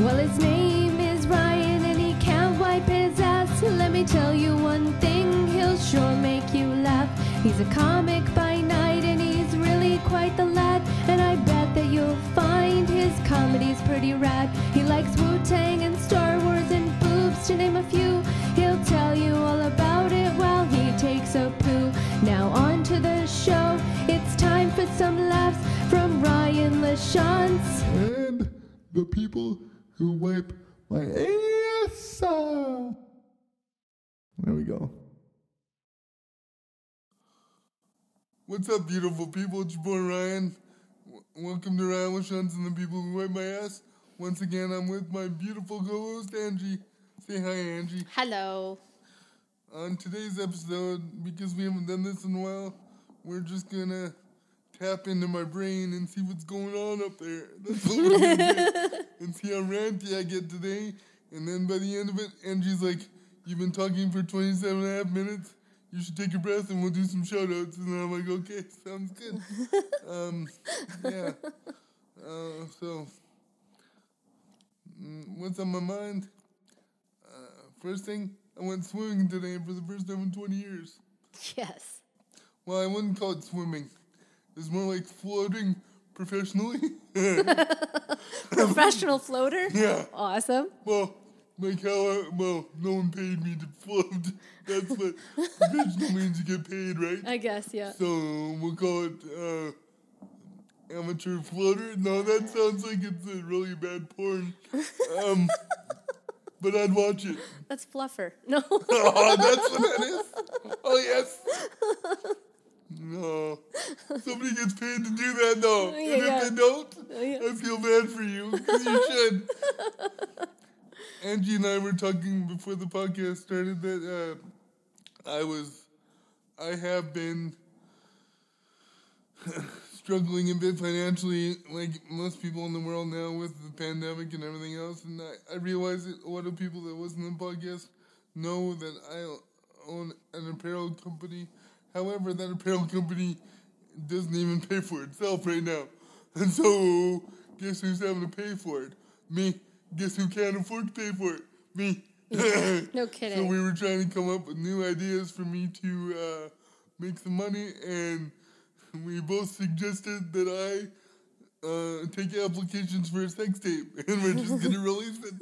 Well, his name is Ryan and he can't wipe his ass. Let me tell you one thing, he'll sure make you laugh. He's a comic by night and he's really quite the lad. And I bet that you'll find his comedy's pretty rad. He likes Wu Tang and Star Wars and boobs, to name a few. He'll tell you all about it while he takes a poo. Now on to the show. It's time for some laughs from Ryan LaChance. and the people who wipe my ass. There we go. What's up, beautiful people? It's your boy Ryan. W- welcome to Ryan LaChance and the people who wipe my ass. Once again, I'm with my beautiful co-host Angie. Say hi, Angie. Hello. On today's episode, because we haven't done this in a while, we're just gonna tap into my brain and see what's going on up there. That's what we're gonna do. see how ranty I get today. And then by the end of it, Angie's like, You've been talking for 27 and a half minutes. You should take a breath and we'll do some shout outs. And then I'm like, Okay, sounds good. um, yeah. Uh, so, mm, what's on my mind? Uh, first thing, I went swimming today for the first time in 20 years. Yes. Well, I wouldn't call it swimming. It's more like floating professionally. Professional floater? yeah. Awesome. Well, like how well, no one paid me to float. That's what professional means you get paid, right? I guess, yeah. So we'll call it uh, amateur floater. No, that sounds like it's a really bad porn. Um, but I'd watch it. That's fluffer. No. Oh, that's what that is. Oh yes. No, somebody gets paid to do that though, Yeah, and if yeah. they don't, yeah. I feel bad for you because you should. Angie and I were talking before the podcast started that uh, I was, I have been struggling a bit financially, like most people in the world now with the pandemic and everything else. And I, I realized that a lot of people that wasn't on the podcast know that I own an apparel company. However, that apparel company doesn't even pay for itself right now. And so, guess who's having to pay for it? Me. Guess who can't afford to pay for it? Me. No kidding. So we were trying to come up with new ideas for me to uh, make some money, and we both suggested that I uh, take applications for a sex tape, and we're just gonna release it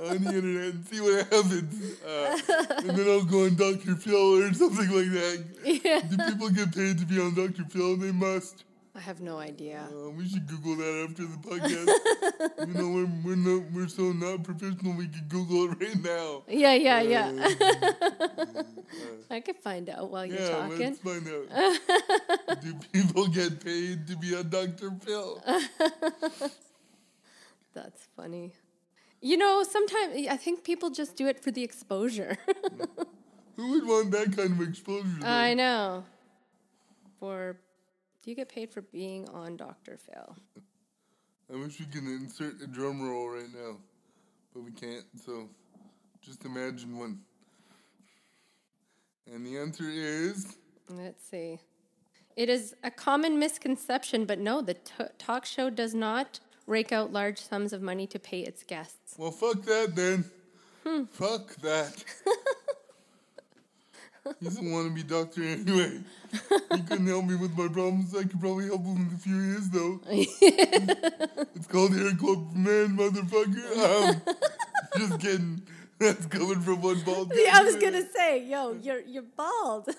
on the internet and see what happens. Uh, and then I'll go on Dr. Phil or something like that. Yeah. Do people get paid to be on Dr. Phil? They must. I have no idea. Uh, we should Google that after the podcast. you know, we're we're not we're so not professional. We could Google it right now. Yeah, yeah, yeah. Uh, I could find out while you're Yeah, talking. let's find out. Do people get paid to be on Dr. Phil? That's funny. You know, sometimes I think people just do it for the exposure. Who would want that kind of exposure? though? I know. For you get paid for being on Dr. Phil? I wish we could insert a drum roll right now, but we can't. So, just imagine one. And the answer is Let's see. It is a common misconception, but no, the t- talk show does not rake out large sums of money to pay its guests. well, fuck that then. Hmm. Fuck that. He's a wannabe doctor anyway. He couldn't help me with my problems. I could probably help him in a few years though. it's called hair club man, motherfucker. Um, just kidding. That's coming from one bald. Yeah, I was gonna say, yo, you're you're bald.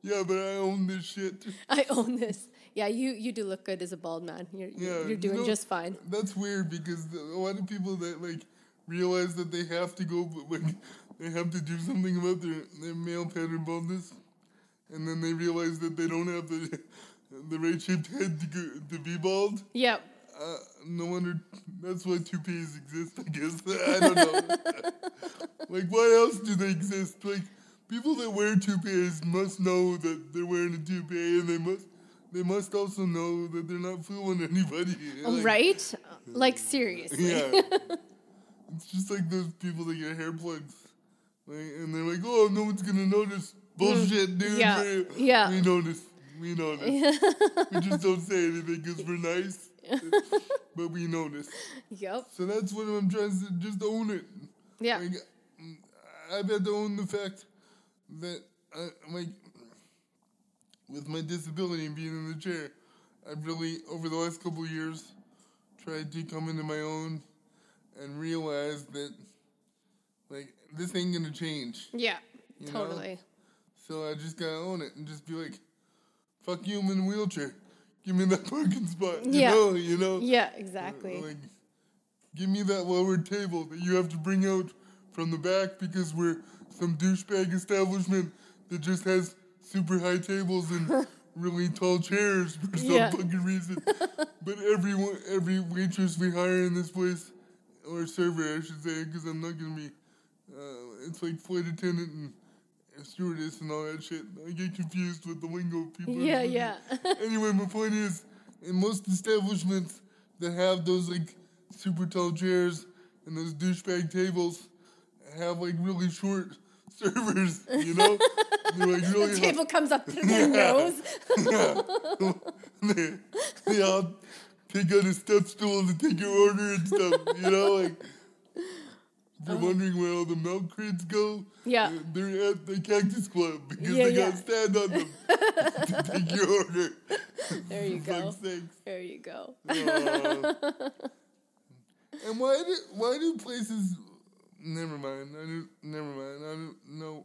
Yeah, but I own this shit. I own this. Yeah, you you do look good as a bald man. You're Yeah, you're, you you're doing know, just fine. That's weird because a lot of people that like realize that they have to go, but like they have to do something about their their male pattern baldness, and then they realize that they don't have the the right shaped head to go, to be bald. Yep. Uh, no wonder that's why toupees exist. I guess I don't know. like, why else do they exist? Like, people that wear toupees must know that they're wearing a toupee, and they must they must also know that they're not fooling anybody. Like, right? Like seriously. Yeah. it's just like those people that get hair plugs, and they're like, "Oh, no one's gonna notice." Hmm. Bullshit, dude. Yeah, We- yeah. We notice. We notice. we just don't say anything because we're nice, but we notice. Yep. So that's what I'm trying to just own it. Yeah. Like, I've had to own the fact that, I, like, with my disability and being in the chair, I've really, over the last couple of years, tried to come into my own and realize that, like, this ain't gonna change. Yeah. You know? totally. So I just gotta own it and just be like, fuck you, I'm in a wheelchair. Give me that parking spot. You Yeah. know, you know? Yeah, exactly. Uh, like, give me that lowered table that you have to bring out from the back because we're some douchebag establishment that just has super high tables and really tall chairs for some Yeah. fucking reason. but everyone, every waitress we hire in this place, or server, I should say, because I'm not gonna be. Uh, it's like flight attendant and stewardess and all that shit. I get confused with the lingo people. yeah, yeah. anyway, my point is, in most establishments that have those like super tall chairs and those douchebag tables, have like really short servers. You know, they're like really the table comes up to their nose. they, they all take out a step stool to take your order and stuff. You know, like. If you're wondering where all the milk crates go, Oh. Yeah. uh, they're at the Cactus Club because Yeah, they yeah. got stand on them to take your order. There you go. There you go. Uh, and why do why do places? Never mind. I do, never mind. I do, no,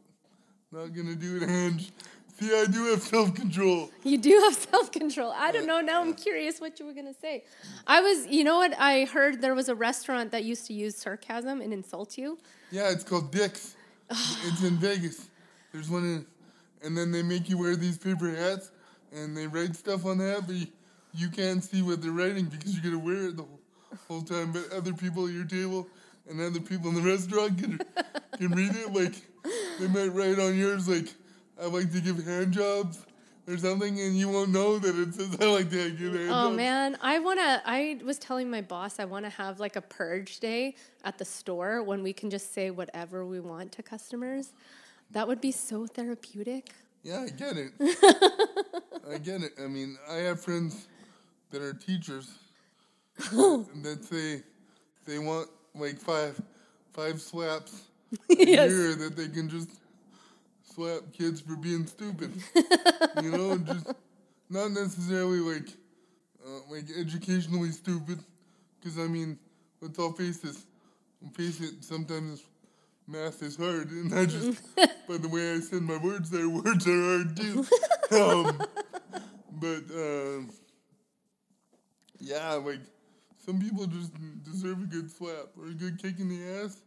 not gonna do it. Ange. See, I do have self control. You do have self control. I don't know. Now I'm curious what you were going to say. I was, you know what? I heard there was a restaurant that used to use sarcasm and insult you. Yeah, it's called Dick's. it's in Vegas. There's one in, and then they make you wear these paper hats, and they write stuff on the hat, but you, you can't see what they're writing because you're going to wear it the whole, whole time. But other people at your table and other people in the restaurant can can read it. Like they might write on yours like, "I like to give hand jobs." Or something, and you won't know that it says I like to give hand Oh jobs. man, I want to I was telling my boss I want to have like a purge day at the store when we can just say whatever we want to customers. That would be so therapeutic. Yeah, I get it. I get it. I mean, I have friends that are teachers that say they want like five five slaps a Yes. year that they can just slap kids for being stupid. you know, just not necessarily like uh, like educationally stupid, because I mean, let's all face this. Face it. Sometimes math is hard, and I just by the way I said my words there, words are hard too. um, but um, yeah, like some people just deserve a good slap or a good kick in the ass.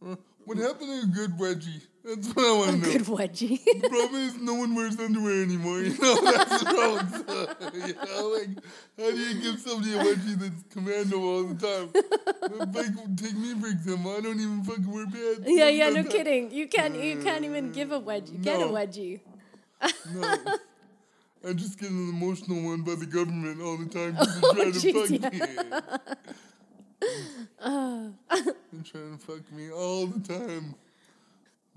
Or what happened to a good wedgie? That's what I want to know. Good wedgie. The problem is no one wears underwear anymore. You know that's the problem. You know, like how do you give somebody a wedgie that's commando all the time? like, take me for example. I don't even fucking wear pants. yeah, yeah, no kidding. You can't you uh, can't even give a wedgie. Get a wedgie. No. I just get an emotional one by the government all the time oh, because they're trying to jeez, fuck me. They're trying to fuck me all the time.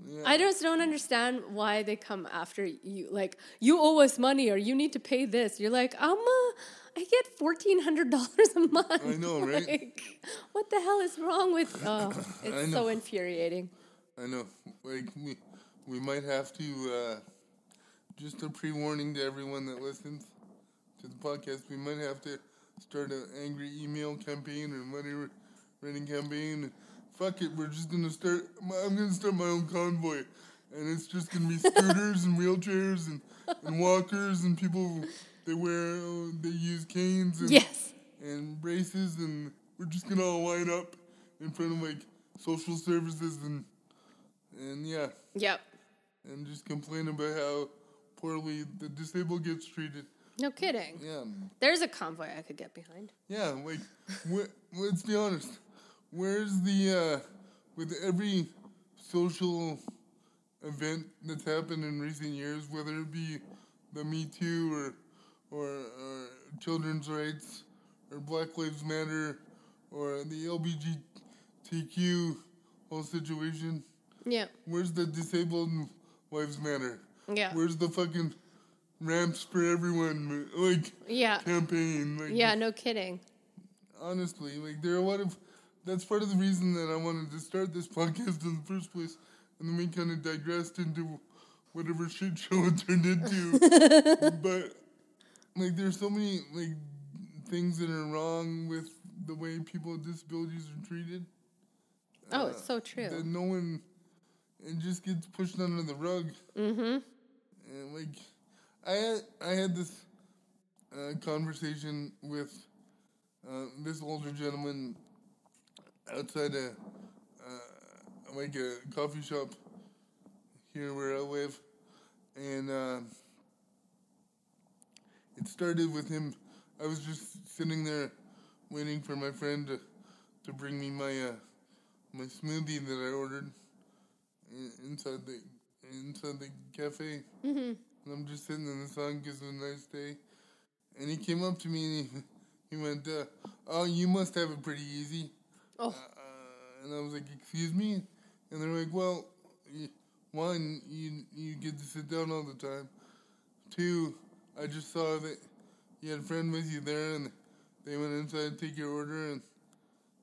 Yeah. I just don't understand why they come after you. Like, you owe us money or you need to pay this. You're like, I'm a, I get fourteen hundred dollars a month. I know, right? Like, what the hell is wrong with? Oh, it's so infuriating. I know. Like we, we might have to uh, just a pre-warning to everyone that listens to the podcast. We might have to start an angry email campaign or money writing campaign. Fuck it, we're just gonna start. I'm gonna start my own convoy, and it's just gonna be scooters and wheelchairs and, and walkers and people. They wear, they use canes and Yes. and braces, and we're just gonna all line up in front of like social services and and yeah, Yep. and just complain about how poorly the disabled gets treated. No kidding. Yeah, There's a convoy I could get behind. yeah. Like, wh- let's be honest. Where's the uh, with every social event that's happened in recent years, whether it be the Me Too or or, or children's rights or Black Lives Matter or the LGBTQ whole situation? Yeah. Where's the disabled lives matter? Yeah. Where's the fucking ramps for everyone, like Yeah. campaign. Like, Yeah, no kidding. honestly, like there are a lot of. That's part of the reason that I wanted to start this podcast in the first place, and then we kind of digressed into whatever shit show it turned into. but like, there's so many like things that are wrong with the way people with disabilities are treated. Oh, it's so true. that no one it just gets pushed under the rug. Mm-hmm. And like I had I had this uh, conversation with uh, this older gentleman outside a uh, like a coffee shop here where I live, and uh, it started with him. I was just sitting there waiting for my friend to, to bring me my uh, my smoothie that I ordered inside the inside the cafe. Mm-hmm. And I'm just sitting in the sun because it's a nice day. And he came up to me and he, he went, uh, "Oh, you must have it pretty easy." Oh. Uh, and I was like, "Excuse me?" And they're like, "Well, one, you you get to sit down all the time. Two, I just saw that you had a friend with you there, and they went inside to take your order, and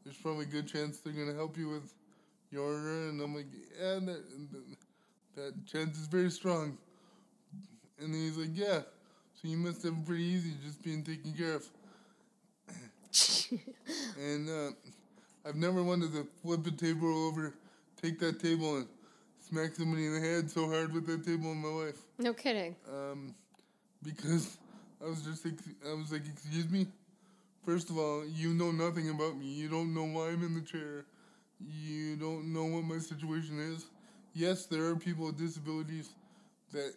there's probably a good chance they're gonna help you with your order." And I'm like, "Yeah, that that chance is very strong." And then he's like, "Yeah, so you must have it pretty easy, just being taken care of." and uh, I've never wanted to flip a table over, take that table and smack somebody in the head so hard with that table in my life. No kidding. Um, because I was just, I was like, excuse me. First of all, you know nothing about me. You don't know why I'm in the chair. You don't know what my situation is. Yes, there are people with disabilities that,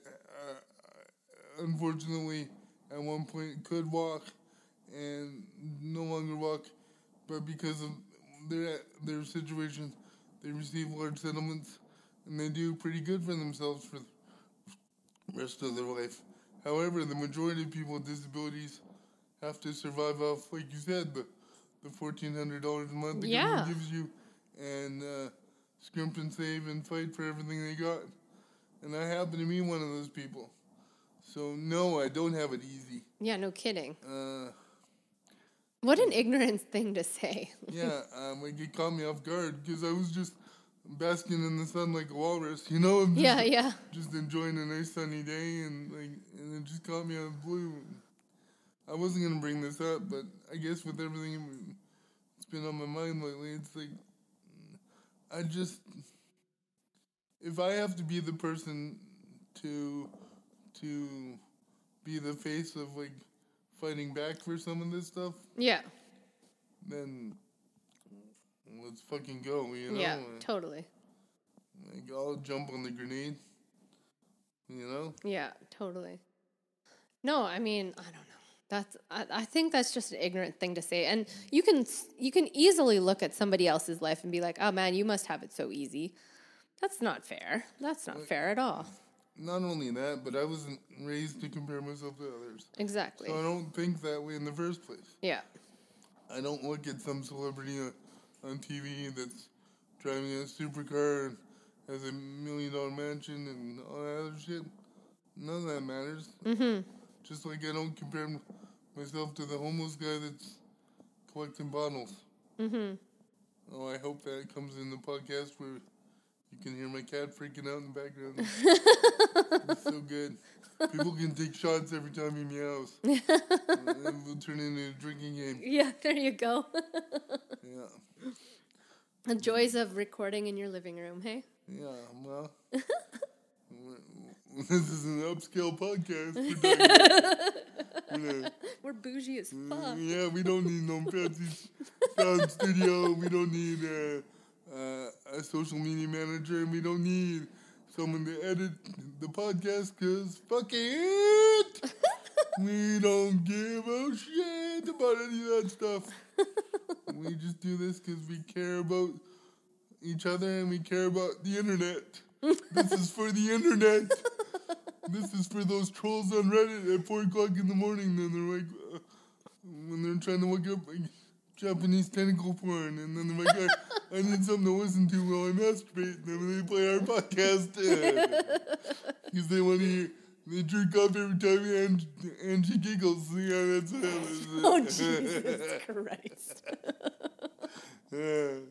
unfortunately, at one point could walk and no longer walk, but because of their their situation, they receive large settlements, and they do pretty good for themselves for the rest of their life. However, the majority of people with disabilities have to survive off, like you said, the the fourteen hundred dollars a month the Yeah. government gives you, and uh, scrimp and save and fight for everything they got. And I happen to be one of those people. So no, I don't have it easy. Yeah, no kidding. Uh, What an ignorant thing to say. yeah, um, like it caught me off guard because I was just basking in the sun like a walrus, you know. Just, Yeah, yeah. Just enjoying a nice sunny day, and like, and it just caught me out of blue. I wasn't gonna bring this up, but I guess with everything that's been on my mind lately, it's like I just if I have to be the person to to be the face of like fighting back for some of this stuff, Yeah. then let's fucking go, you know? Yeah, totally. like I'll jump on the grenade. You know? Yeah, totally. No, I mean, I don't know. That's I, I think that's just an ignorant thing to say. And you can you can easily look at somebody else's life and be like, "Oh man, you must have it so easy." That's not fair. That's not fair at all. Not only that, but I wasn't raised to compare myself to others. Exactly. So I don't think that way in the first place. Yeah. I don't look at some celebrity on, on TV that's driving a supercar and has a million dollar mansion and all that other shit. None of that matters. Mm-hmm. Just like I don't compare m- myself to the homeless guy that's collecting bottles. Mm-hmm. Oh, I hope that comes in the podcast where you can hear my cat freaking out in the background. it's so good. People can take shots every time he meows. and it will turn into a drinking game. Yeah, there you go. Yeah. the joys of recording in your living room, hey? Yeah, well, this is an upscale podcast. We're We're bougie as fuck. yeah, we don't need no fancy sound studio. We don't need uh, uh, a social media manager, and we don't need someone to edit the podcast. Cause fuck it, we don't give a shit about any of that stuff. we just do this because we care about each other and we care about the internet. this is for the internet. this is for those trolls on Reddit at four o'clock in the morning. Then they're like, uh, when they're trying to wake up like, Japanese tentacle porn, and then they're like, I, I need something to listen to while I masturbate. And then they play our podcast because they want to hear They jerk off every time and she giggles. Yeah, that's. Oh Jesus Christ!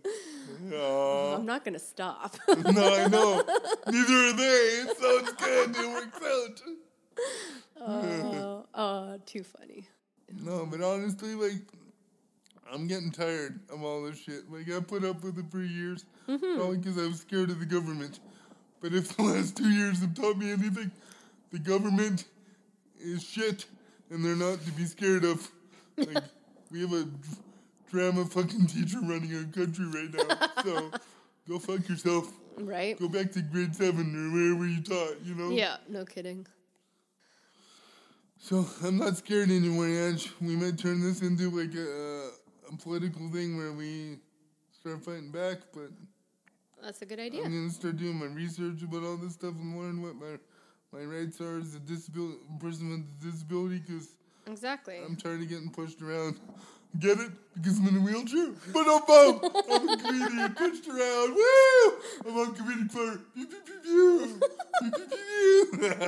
Yeah. I'm not gonna stop. no, I know. Neither are they. It sounds good. It works out. oh, oh, too funny. No, but honestly, like, I'm getting tired of all this shit. Like, I put up with it for years, mm-hmm. probably because I was scared of the government. But if the last two years have taught me anything, the government is shit, and they're not to be scared of. Like, we have a drama fucking teacher running our country right now, so go fuck yourself. Right? Go back to grade seven or wherever you taught, you know? Yeah. No kidding. So I'm not scared anymore, Ange. We might turn this into like a, uh, a political thing where we start fighting back, but That's a good idea. I'm gonna start doing my research about all this stuff and learn what my my rights are as a disability person with a disability because Exactly. I'm tired of getting pushed around. Get it? Because I'm in a wheelchair. But I'm a comedian pushed around. Woo! I'm on comedic fire. Pew, pew, pew, pew. Pew, pew, pew, pew.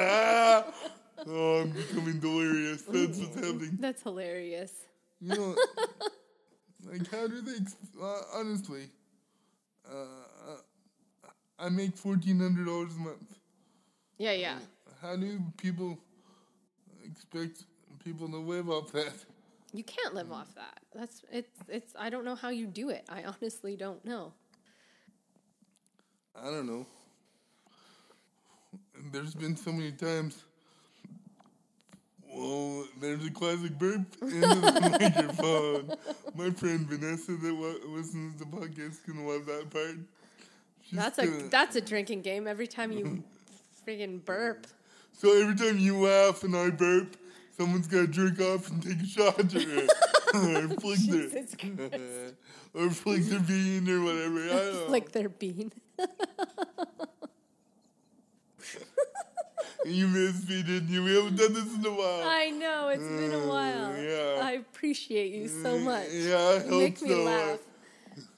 oh, I'm becoming delirious. That's what's happening. That's hilarious. You know, like how do they? ex- Uh, honestly, uh, I make fourteen hundred dollars a month. Yeah, yeah. How do people expect people to live off that? You can't live off that. That's it's it's. I don't know how you do it. I honestly don't know. I don't know. There's been so many times. Well, there's a classic burp into the microphone. My friend Vanessa that wa- listens to the podcast gonna love that part. She's That's a gonna- that's a drinking game. Every time you friggin' burp. So every time you laugh and I burp, someone's got to jerk off and take a shot or, or flick their Jesus or flick their bean or whatever. I don't know. like their bean. You missed me, didn't you? We haven't done this in a while. I know it's been a Oh, while. yeah. I appreciate you so much. Yeah, I You hope make me laugh.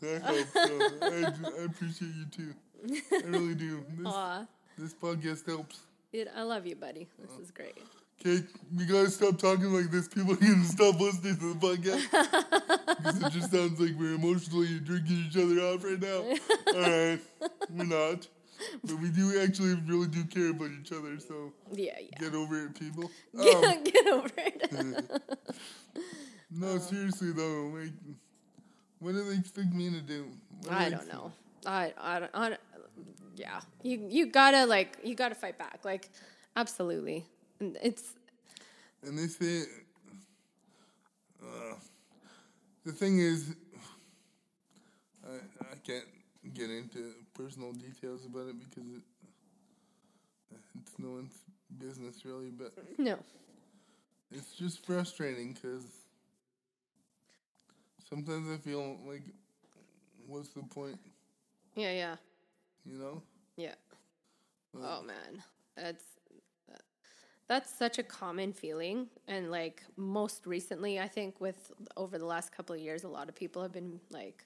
I hope so. I, I appreciate you too. I really do. This, Aw, this podcast helps. it, I love you, buddy. This is great. Okay, we gotta stop talking like this. People are gonna stop listening to the podcast because it just sounds like we're emotionally drinking each other off right now. All right, we're not, but we do actually really do care about each other. So Yeah, yeah. get over it, people. Get, Um, get over it. no, seriously though, like, what do they expect me to do? What I they don't know. I, I, don't- I, don't- yeah. You, you gotta like, you gotta fight back. Like, absolutely. And It's And they say, uh, the thing is, I, I can't get into personal details about it because it, it's no one's business really, but no. it's just frustrating because sometimes I feel like, what's the point, Yeah, yeah, you know? yeah. Oh man, that's that's such a common feeling, and like most recently, I think with over the last couple of years, a lot of people have been like,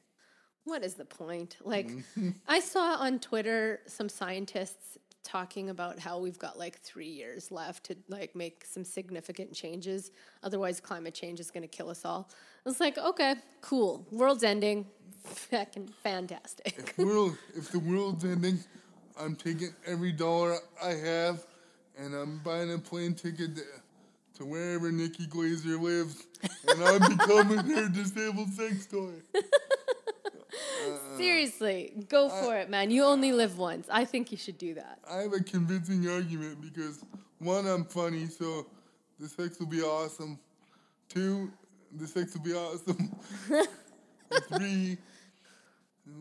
"What is the point?" Like, mm. I saw on Twitter some scientists talking about how we've got like three years left to like make some significant changes. Otherwise, climate change is going to kill us all. I was like, okay, cool. World's ending. Fucking fantastic. If world, if the world's ending, I'm taking every dollar I have, and I'm buying a plane ticket to, to wherever Nikki Glazer lives, and I'm becoming her disabled sex toy. Seriously, go for it, man. You only live once. I think you should do that. I have a convincing argument because one, I'm funny, so the sex will be awesome. Two, the sex will be awesome. Three,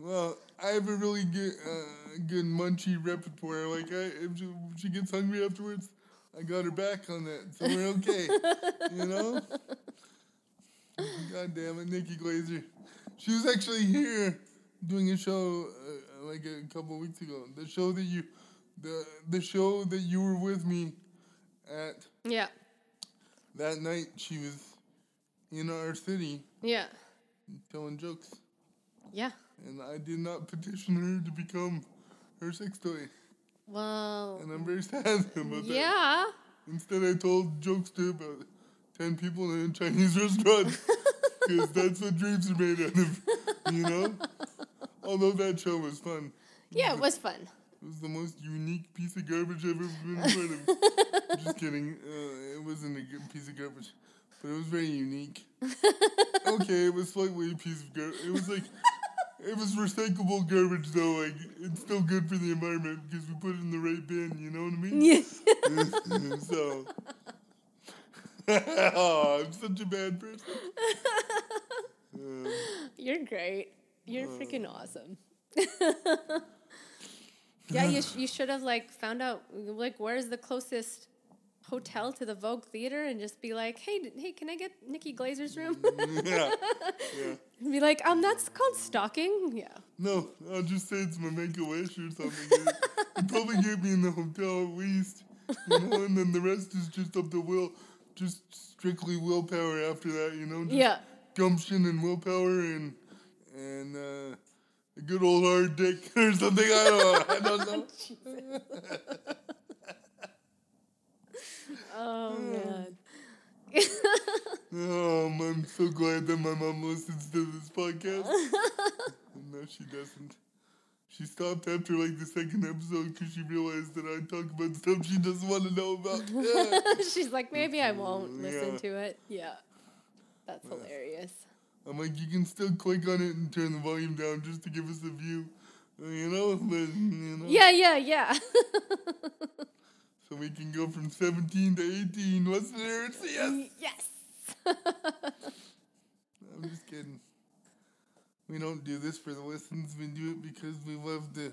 well, I have a really good, uh, good munchy repertoire. Like, I, if, she, if she gets hungry afterwards, I got her back on that, so we're okay. you know? God damn it, Nikki Glazer. She was actually here doing a show uh, like a couple of weeks ago. The show that you, the the show that you were with me at Yeah, that night. She was in our city yeah, telling jokes, yeah. and I did not petition her to become her sex toy, Well, and I'm very sad about that. yeah, Instead, I told jokes to about 10 people in a Chinese restaurant. Because that's what dreams are made out of, you know? Although that show was fun. Yeah, it was fun. It was the most unique piece of garbage I've ever been part of. Just kidding. Uh, it wasn't a good piece of garbage, but it was very unique. okay, it was slightly a piece of garbage. It was like, it was recyclable garbage though. Like, it's still good for the environment because we put it in the right bin. You know what I mean? Yeah. so. oh, I'm such a bad person. Um, You're great. You're freaking awesome. yeah, you, sh- you should have like found out like where's the closest hotel to the Vogue Theater and just be like, hey, d- hey, can I get Nikki Glazer's room? yeah, yeah. and be like, um, that's called stalking. Yeah. No, I'll just say it's my make a wish or something. It probably get me in the hotel at least, you know, and then the rest is just up to will, just strictly willpower after that, you know. Just Yeah. Gumption and willpower and and uh, a good old hard dick or something. I don't know. I don't know. Oh man. Oh, I'm so glad that my mom listens to this podcast. no, she doesn't. She stopped after like the second episode because she realized that I talk about stuff she doesn't want to know about. Yeah. She's like, maybe I won't listen Yeah. to it. Yeah. That's hilarious. I'm like, you can still click on it and turn the volume down just to give us a view, you know. But you know, Yeah, yeah, yeah. so we can go from 17 to 18 What's the listeners. Yes. yes. I'm just kidding. We don't do this for the listens. We do it because we love to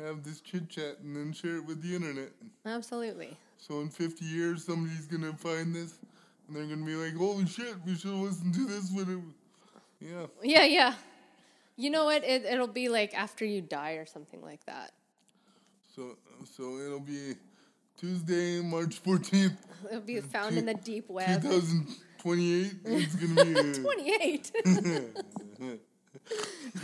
have this chit chat and then share it with the internet. Absolutely. So in 50 years, somebody's gonna find this and they're gonna be like, "Holy shit, we should have listened to this when it." Yeah. Yeah, yeah. You know what? It, it'll be like after you die or something like that. So so it'll be Tuesday, March 14th, It'll be found in the deep web. 2028. It's gonna be. 28.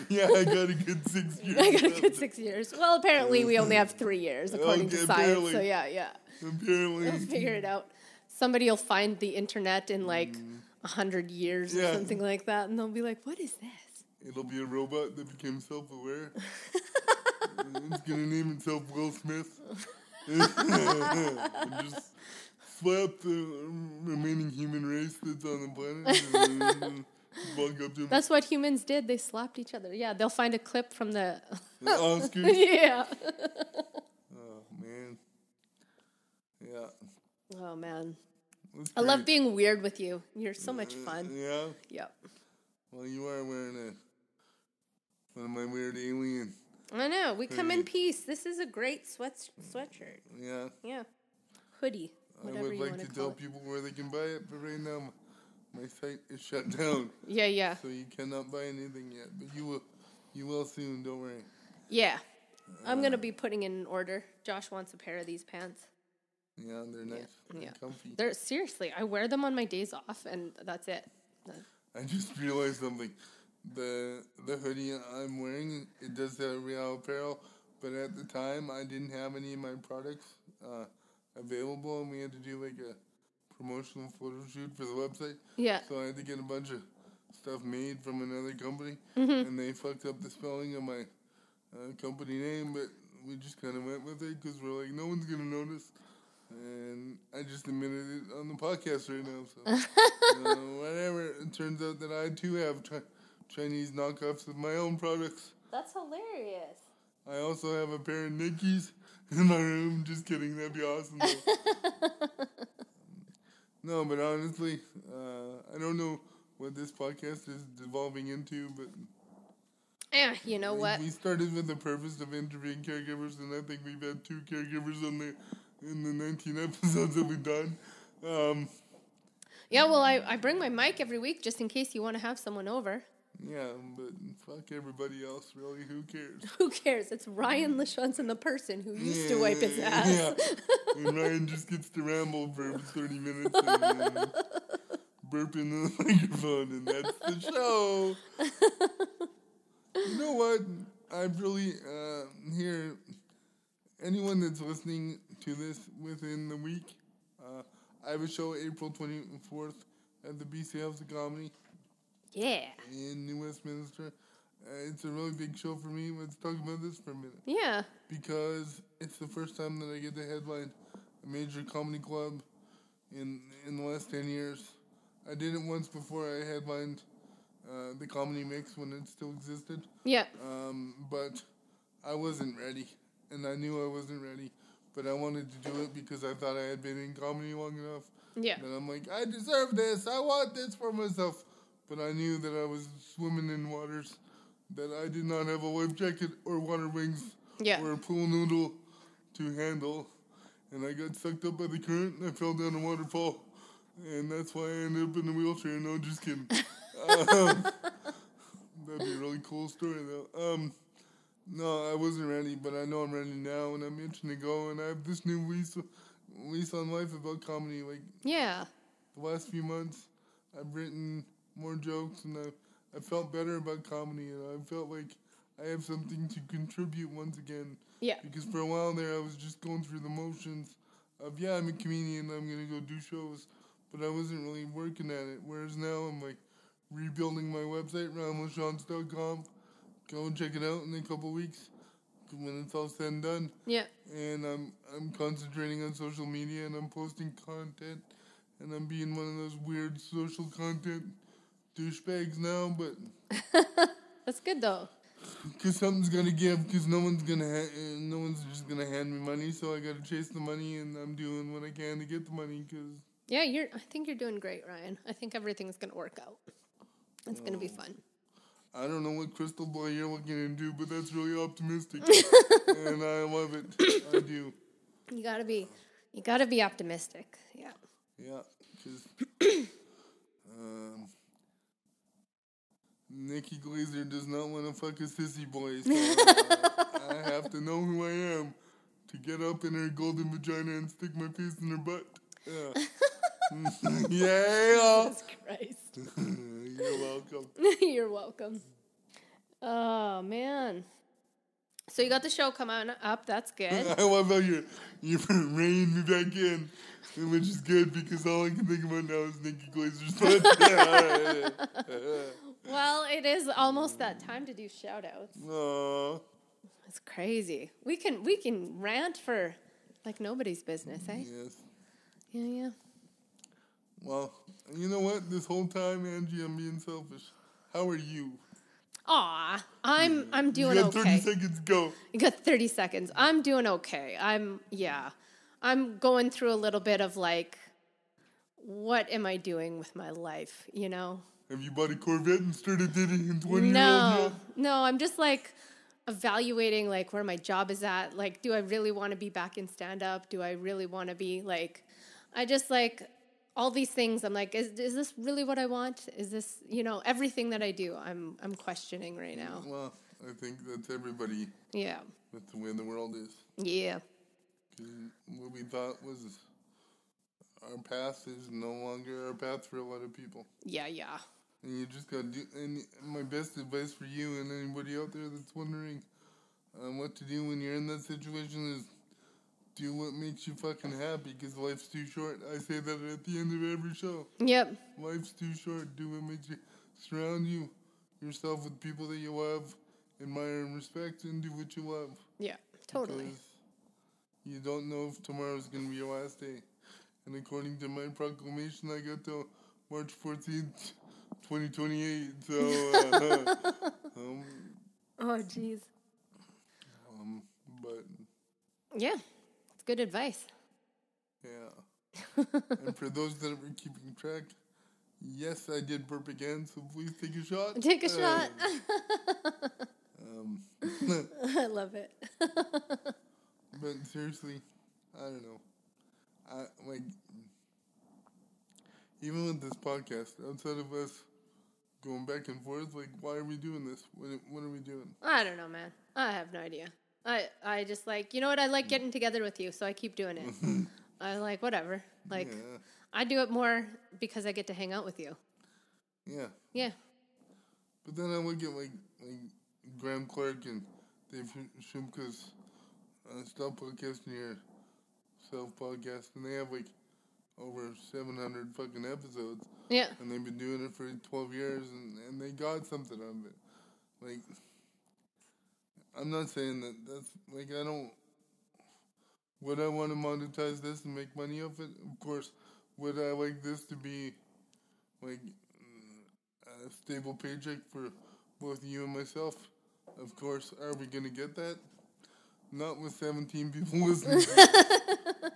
yeah, I got a good six years. I got a good six years. Well, apparently we only have three years according Okay, to science. So yeah, yeah. Apparently. We'll figure it out. Somebody will find the internet in like mm. a hundred years or something like that, and they'll be like, "What is this?" It'll be a robot that became self-aware. it's gonna name itself Will Smith. and just slap the um, remaining human race that's on the planet. and uh, walk up to him. That's what humans did. They slapped each other. Yeah, they'll find a clip from the. The Oscars. yeah. Oh man. Yeah. Oh man, I love being weird with you. You're so much mm, fun. Yeah. Yep. Well, you are wearing a one of my weird alien. I know. We come in peace. This is a great sweat sweatshirt. Yeah. Yeah. Hoodie. I would like to tell it. people where they can buy it, but right now my, my site is shut down, Yeah, yeah. so you cannot buy anything yet. But you will, you will soon. Don't worry. Yeah. I'm going to uh, be putting in an order. Josh wants a pair of these pants. Yeah, they're nice. They're yeah. comfy. They're seriously, I wear them on my days off and that's it. I just realized something. The the hoodie I'm wearing it does have Real Apparel, but at the time I didn't have any of my products uh, available, and we had to do like a promotional photo shoot for the website. Yeah. So I had to get a bunch of stuff made from another company, Mm-hmm. and they fucked up the spelling of my uh, company name, but we just kind of went with it because we're like, no one's gonna notice. And I just admitted it on the podcast right now, so uh, whatever. It turns out that I too have chi- Chinese knockoffs of my own products. That's hilarious. I also have a pair of Nikes in my room. Just kidding, that'd be awesome. no, but honestly, uh, I don't know what this podcast is devolving into, but Eh, you know we- what? we started with the purpose of interviewing caregivers, and I think we've had two caregivers on the in the 19 episodes that we've done. Um, Yeah, well, I, I bring my mic every week just in case you want to have someone over. yeah, but fuck everybody else, really. Who cares? Who cares? It's Ryan Lashunson, the person who used to wipe his ass. Yeah. and Ryan just gets to ramble for 30 minutes and, and burp in the microphone, and that's the show. you know what? I've really, uh, here, anyone that's listening to this within the week, Uh, I have a show April 24th at the BC House of Comedy Yeah. in New Westminster. Uh, it's a really big show for me. Let's talk about this for a minute. Yeah. Because it's the first time that I get to headline a major comedy club in in the last 10 years. I did it once before I headlined uh, the Comedy Mix when it still existed. Yeah. Um, but I wasn't ready, and I knew I wasn't ready. But I wanted to do it because I thought I had been in comedy long enough. Yeah. And I'm like, I deserve this. I want this for myself. But I knew that I was swimming in waters that I did not have a life jacket or water wings Yeah. or a pool noodle to handle. And I got sucked up by the current and I fell down a waterfall. And that's why I ended up in a wheelchair. No, just kidding. um, that'd be a really cool story, though. Um, no, I wasn't ready, but I know I'm ready now, and I'm itching to go. And I have this new lease, lease on life about comedy. Like Yeah. the last few months, I've written more jokes, and I I felt better about comedy, and I felt like I have something to contribute once again. Yeah. Because for a while there, I was just going through the motions of yeah, I'm a comedian, I'm gonna go do shows, but I wasn't really working at it. Whereas now, I'm like rebuilding my website, ryanlachance.com. Go and check it out in a couple weeks when it's all said and done Yeah. and I'm I'm concentrating on social media and I'm posting content and I'm being one of those weird social content douchebags now, but That's good though. because something's gonna give, because no one's gonna ha- no one's just gonna hand me money, so I gotta chase the money and I'm doing what I can to get the money because Yeah, you're I think you're doing great, Ryan. I think everything's gonna work out. It's gonna be oh. fun. I don't know what crystal ball you're looking into, but that's really optimistic, and I love it. I do. You gotta be you gotta be optimistic. Yeah. Yeah, because um, Nikki Glazer does not want to fuck a sissy boy, so uh, I have to know who I am to get up in her golden vagina and stick my face in her butt. Yeah. yeah. Jesus Christ. You're welcome. You're welcome. Oh man. So you got the show coming up. That's good. I love how you're you're reining me back in, which is good because all I can think about now is Nikki Glazer's butt. Well, it is almost that time to do shout outs. Aw. It's crazy. We can we can rant for like nobody's business, eh? Yes. Yeah, yeah. Well, you know what? This whole time, Angie, I'm being selfish. How are you? Aw, I'm I'm doing you got 30 okay. seconds, go. You got 30 seconds. I'm doing okay. I'm, yeah. I'm going through a little bit of like, what am I doing with my life, you know? Have you bought a Corvette and started dating in 20 year No, no, I'm just like evaluating like where my job is at. Like, do I really want to be back in stand up? Do I really want to be like, I just like all these things. I'm like, is, is this really what I want? Is this, you know, everything that I do, I'm, I'm questioning right now. Well, I think that's everybody Yeah. with the way the world is. yeah what we thought was our path is no longer our path for a lot of people. Yeah. Yeah. And you just gotta do. And my best advice for you and anybody out there that's wondering um, what to do when you're in that situation is do what makes you fucking happy because life's too short. I say that at the end of every show. Yep. Life's too short. Do what makes you surround you yourself with people that you love, admire and respect, and do what you love. Yeah. Totally. Because you don't know if tomorrow's gonna be your last day. And according to my proclamation, I got till March fourteenth, twenty twenty eight. So, uh, um, Oh, jeez. um, but Yeah, good advice. yeah. and for those that were keeping track, yes, I did burp again. So please take a shot. Take a Uh, shot. um, I love it. But seriously, I don't know. I like even with this podcast, outside of us going back and forth, like why are we doing this? What what are we doing? I don't know, man. I have no idea. I I just like you know what I like getting together with you, so I keep doing it. I like whatever. Like Yeah. I do it more because I get to hang out with you. Yeah. Yeah. But then I look at like like Graham Clark and Dave Shumka's uh, Stop Podcast and your Self Podcast, and they have like over 700 fucking episodes, Yeah. and they've been doing it for 12 years, and, and they got something out of it. Like, I'm not saying that that's like I don't. Would I want to monetize this and make money off it? Of course. Would I like this to be like a stable paycheck for both you and myself? Of course. Are we gonna get that? Not with 17 people listening.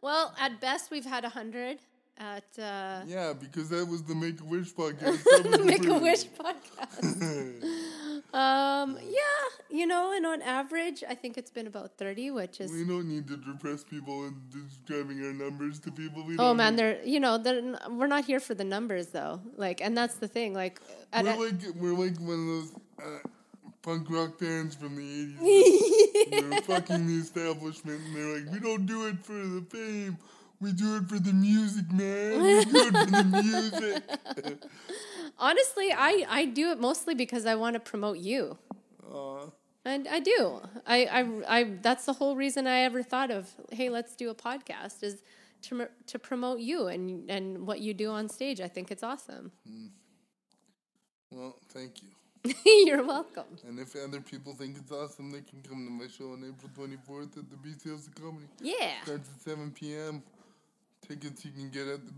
Well, at best, we've had a hundred. At uh, yeah, because that was the Make a Wish podcast. The Make a Wish podcast. Um, yeah, you know, and on average, I think it's been about thirty, which is we don't need to depress people and describing our numbers to people. We oh, man, need. they're, you know they're n- we're not here for the numbers though. Like, and that's the thing. Like, at, We're like we're like one of those uh, punk rock bands from the eighties. they're fucking the establishment, and they're like, we don't do it for the fame. We do it for the music, man. We do it for the music. honestly, I I do it mostly because I want to promote you. Aw. And I do. I, I, I, that's the whole reason I ever thought of, hey, let's do a podcast is to, to promote you and, and what you do on stage. I think it's awesome. Hmm. well, thank you. You're welcome. And if other people think it's awesome, they can come to my show on April 24th at the BC House of Comedy. Yeah. Starts at 7 p.m. Tickets you can get at the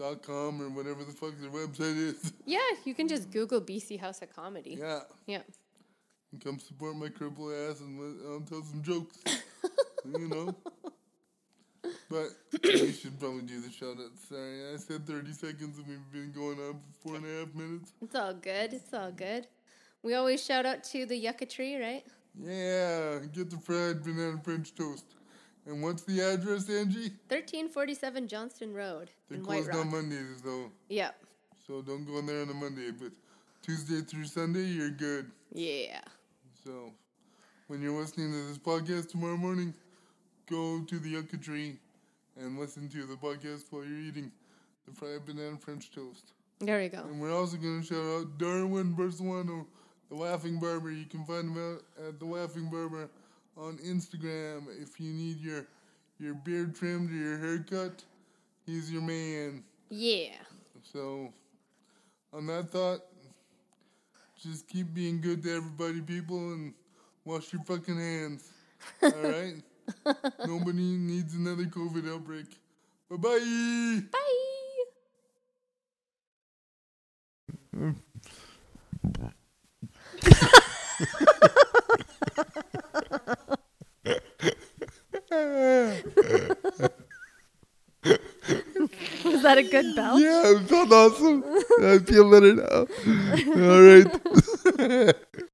bchouseofcomedy.com or whatever the fuck their website is. Yeah, you can just Google BC House of Comedy. Yeah. Yeah. And come support my crippled ass and let, I'll tell some jokes. you know? But we should probably do the shout out. Sorry, I said 30 seconds and we've been going on for four and a half minutes. It's all good. It's all good. We always shout out to the yucca tree, right? Yeah, get the fried banana French toast. And what's the address, Angie? 1347 Johnston Road They're in White Rock. on Mondays, though. Yep. So don't go in there on a Monday. But Tuesday through Sunday, you're good. Yeah. So when you're listening to this podcast tomorrow morning, go to the yucca tree and listen to the podcast while you're eating the fried banana French toast. There you go. And we're also going to shout out Darwin Barcelona, the Laughing Barber. You can find him out at the Laughing Barber on Instagram. If you need your your beard trimmed or your haircut, he's your man. Yeah. So, on that thought, just keep being good to everybody, people, and wash your fucking hands. All right? Nobody needs another COVID outbreak. Bye bye bye. Was that a good bell? Yeah, it felt awesome. I feel better now. All right.